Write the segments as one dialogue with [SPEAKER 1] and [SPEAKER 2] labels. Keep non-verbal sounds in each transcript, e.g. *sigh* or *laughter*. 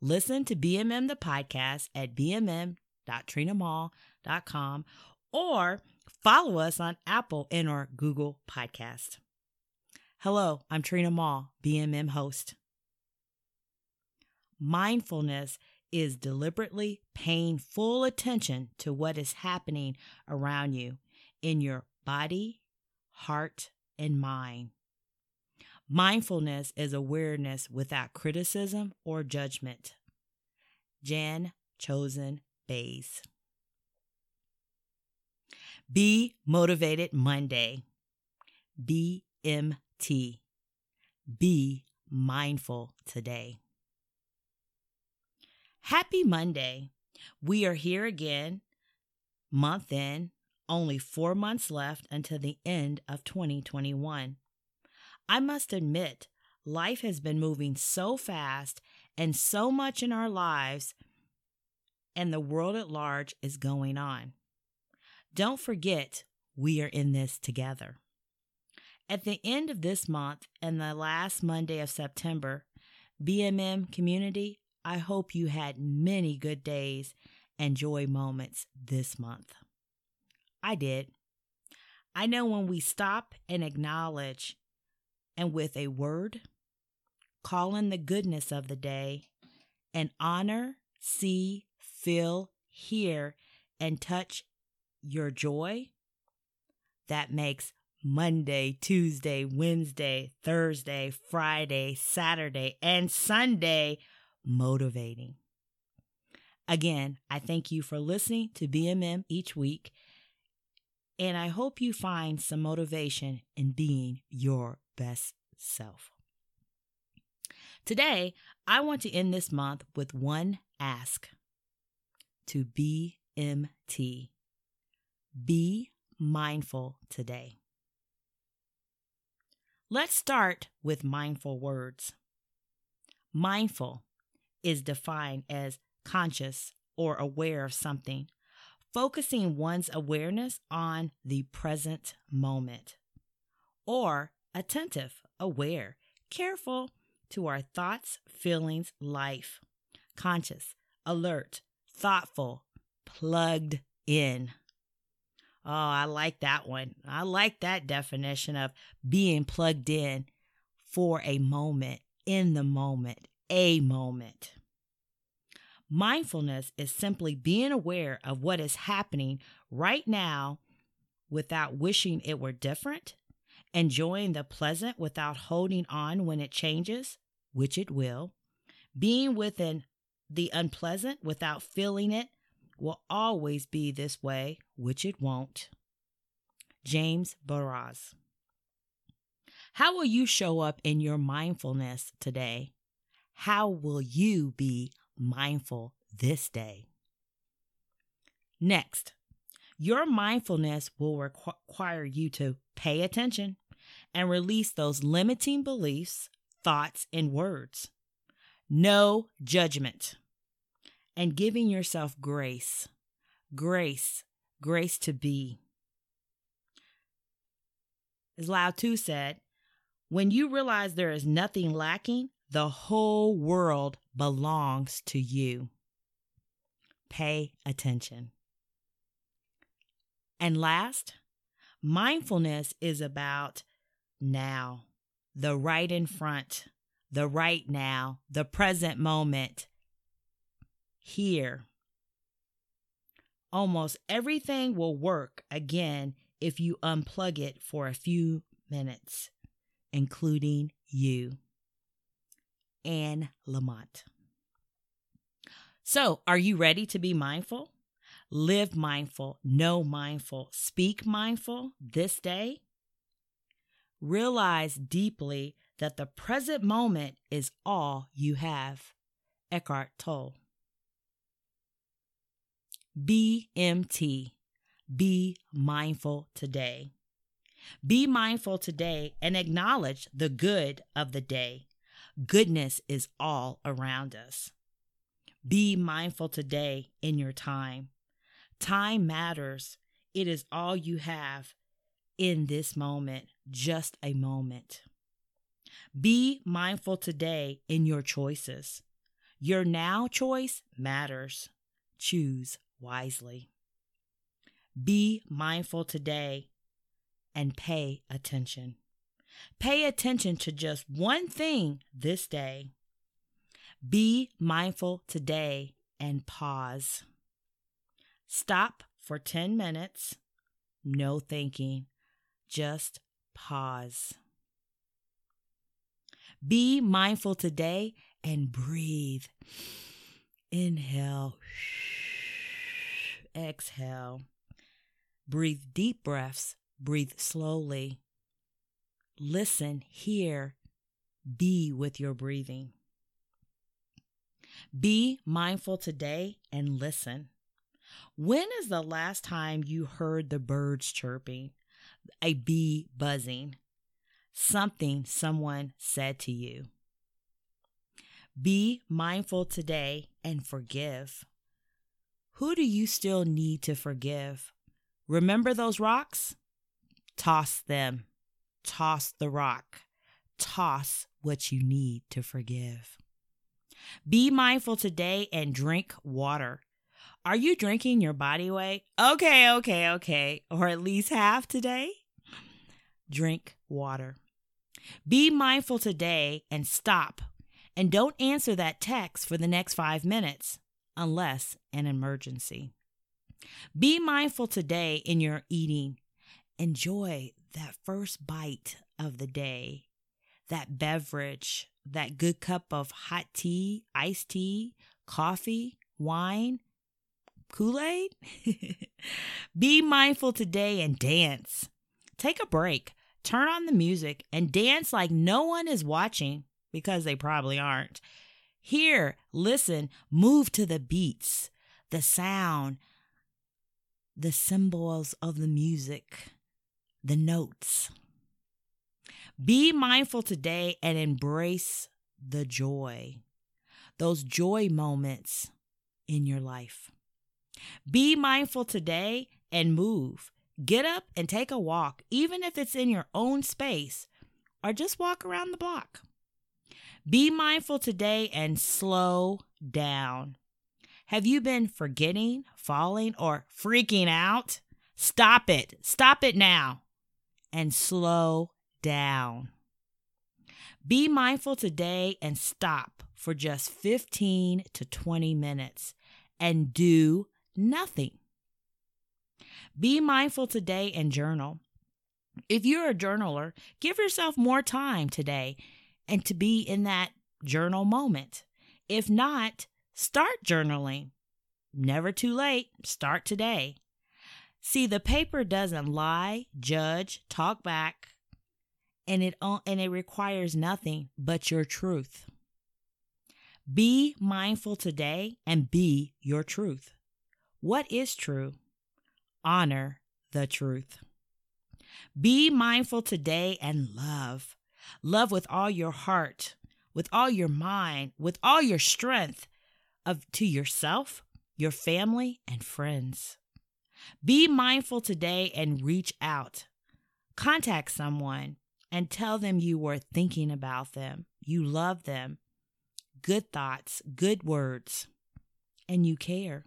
[SPEAKER 1] Listen to BMM the podcast at bmm.trinamall.com or follow us on Apple and or Google Podcast. Hello, I'm Trina Mall, BMM host. Mindfulness is deliberately paying full attention to what is happening around you in your body, heart, and mind. Mindfulness is awareness without criticism or judgment. Jan Chozen Bays. Be Motivated Monday. BMT. Be mindful today. Happy Monday. We are here again, month in, only four months left until the end of 2021. I must admit, life has been moving so fast and so much in our lives, and the world at large is going on. Don't forget, we are in this together. At the end of this month and the last Monday of September, BMM community, I hope you had many good days and joy moments this month. I did. I know when we stop and acknowledge and with a word, call in the goodness of the day, and honor, see, feel, hear, and touch your joy, that makes Monday, Tuesday, Wednesday, Thursday, Friday, Saturday, and Sunday motivating. Again, I thank you for listening to BMM each week, and I hope you find some motivation in being your best self. Today, I want to end this month with one ask to BMT. Be mindful today. Let's start with mindful words. Mindful is defined as conscious or aware of something, focusing one's awareness on the present moment, or attentive, aware, careful to our thoughts, feelings, life, conscious, alert, thoughtful, plugged in. Oh, I like that one. I like that definition of being plugged in for a moment, in the moment, a moment. Mindfulness is simply being aware of what is happening right now without wishing it were different enjoying the pleasant without holding on when it changes, which it will, being within the unpleasant without feeling it will always be this way, which it won't. James Baraz. How will you show up in your mindfulness today? How will you be mindful this day? Next, your mindfulness will require you to pay attention and release those limiting beliefs, thoughts, and words. No judgment. And giving yourself grace. Grace. Grace to be. As Lao Tzu said, when you realize there is nothing lacking, the whole world belongs to you. Pay attention. And last, mindfulness is about now, the right in front, the right now, the present moment, here. Almost everything will work again if you unplug it for a few minutes, including you. Anne Lamott. So, are you ready to be mindful? Live mindful, know mindful, speak mindful this day. Realize deeply that the present moment is all you have. Eckhart Tolle. BMT. Be mindful today. Be mindful today and acknowledge the good of the day. Goodness is all around us. Be mindful today in your time. Time matters. It is all you have in this moment, just a moment. Be mindful today in your choices. Your now choice matters. Choose wisely. Be mindful today and pay attention. Pay attention to just one thing this day. Be mindful today and pause. Stop for 10 minutes. No thinking, just pause. Be mindful today and breathe. Inhale, exhale. Breathe deep breaths, breathe slowly. Listen, hear, be with your breathing. Be mindful today and listen. When is the last time you heard the birds chirping, a bee buzzing, something someone said to you? Be mindful today and forgive. Who do you still need to forgive? Remember those rocks? Toss them. Toss the rock. Toss what you need to forgive. Be mindful today and drink water. Are you drinking your body weight? Okay, okay, okay. Or at least half today? Drink water. Be mindful today and stop. And don't answer that text for the next five minutes unless an emergency. Be mindful today in your eating. Enjoy that first bite of the day, that beverage, that good cup of hot tea, iced tea, coffee, wine, Kool Aid. *laughs* Be mindful today and dance. Take a break, turn on the music, and dance like no one is watching because they probably aren't. Hear, listen, move to the beats, the sound, the symbols of the music, the notes. Be mindful today and embrace the joy, those joy moments in your life. Be mindful today and move. Get up and take a walk, even if it's in your own space, or just walk around the block. Be mindful today and slow down. Have you been forgetting, falling, or freaking out? Stop it. Stop it now and slow down. Be mindful today and stop for just 15 to 20 minutes and do nothing. Be mindful today and journal. If you're a journaler, give yourself more time today and to be in that journal moment. If not, Start journaling. Never too late. Start today. See, the paper doesn't lie, judge, talk back, and it and it requires nothing but your truth. Be mindful today and be your truth. What is true? Honor the truth. Be mindful today and love. Love with all your heart, with all your mind, with all your strength, of to yourself, your family, and friends. Be mindful today and reach out. Contact someone and tell them you were thinking about them, you love them, good thoughts, good words, and you care.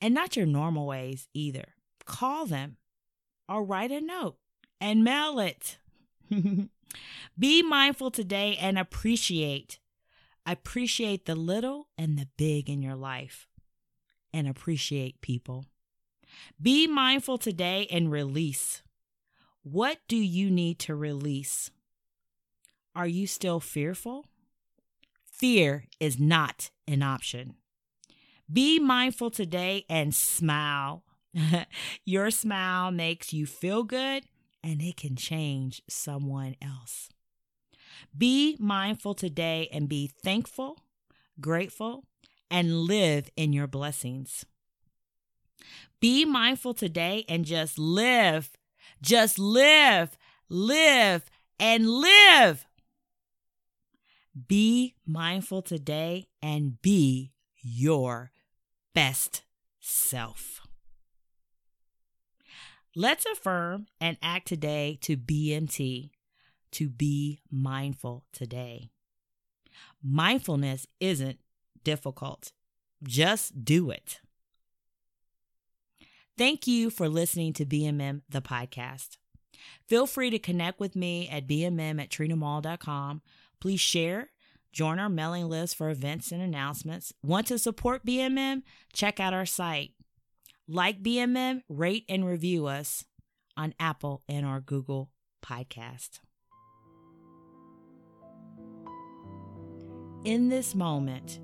[SPEAKER 1] And not your normal ways either. Call them or write a note and mail it. *laughs* Be mindful today and appreciate Appreciate the little and the big in your life and appreciate people. Be mindful today and release. What do you need to release? Are you still fearful? Fear is not an option. Be mindful today and smile. *laughs* Your smile makes you feel good and it can change someone else. Be mindful today and be thankful, grateful, and live in your blessings. Be mindful today and just live. Just live, live, and live. Be mindful today and be your best self. Let's affirm and act today to BMT, to be mindful today. Mindfulness isn't difficult, just do it. Thank you for listening to BMM, the podcast. Feel free to connect with me at bmm at trinamall.com. Please share, join our mailing list for events and announcements. Want to support BMM? Check out our site. Like BMM, rate and review us on Apple and our Google podcast. In this moment,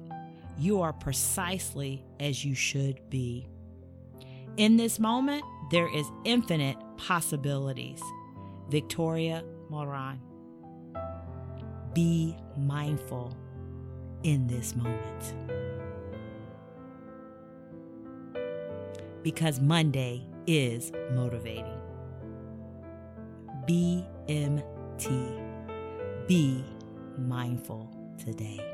[SPEAKER 1] you are precisely as you should be. In this moment, there is infinite possibilities. Victoria Moran. Be mindful in this moment. Because Monday is motivating. BMT. Be mindful today.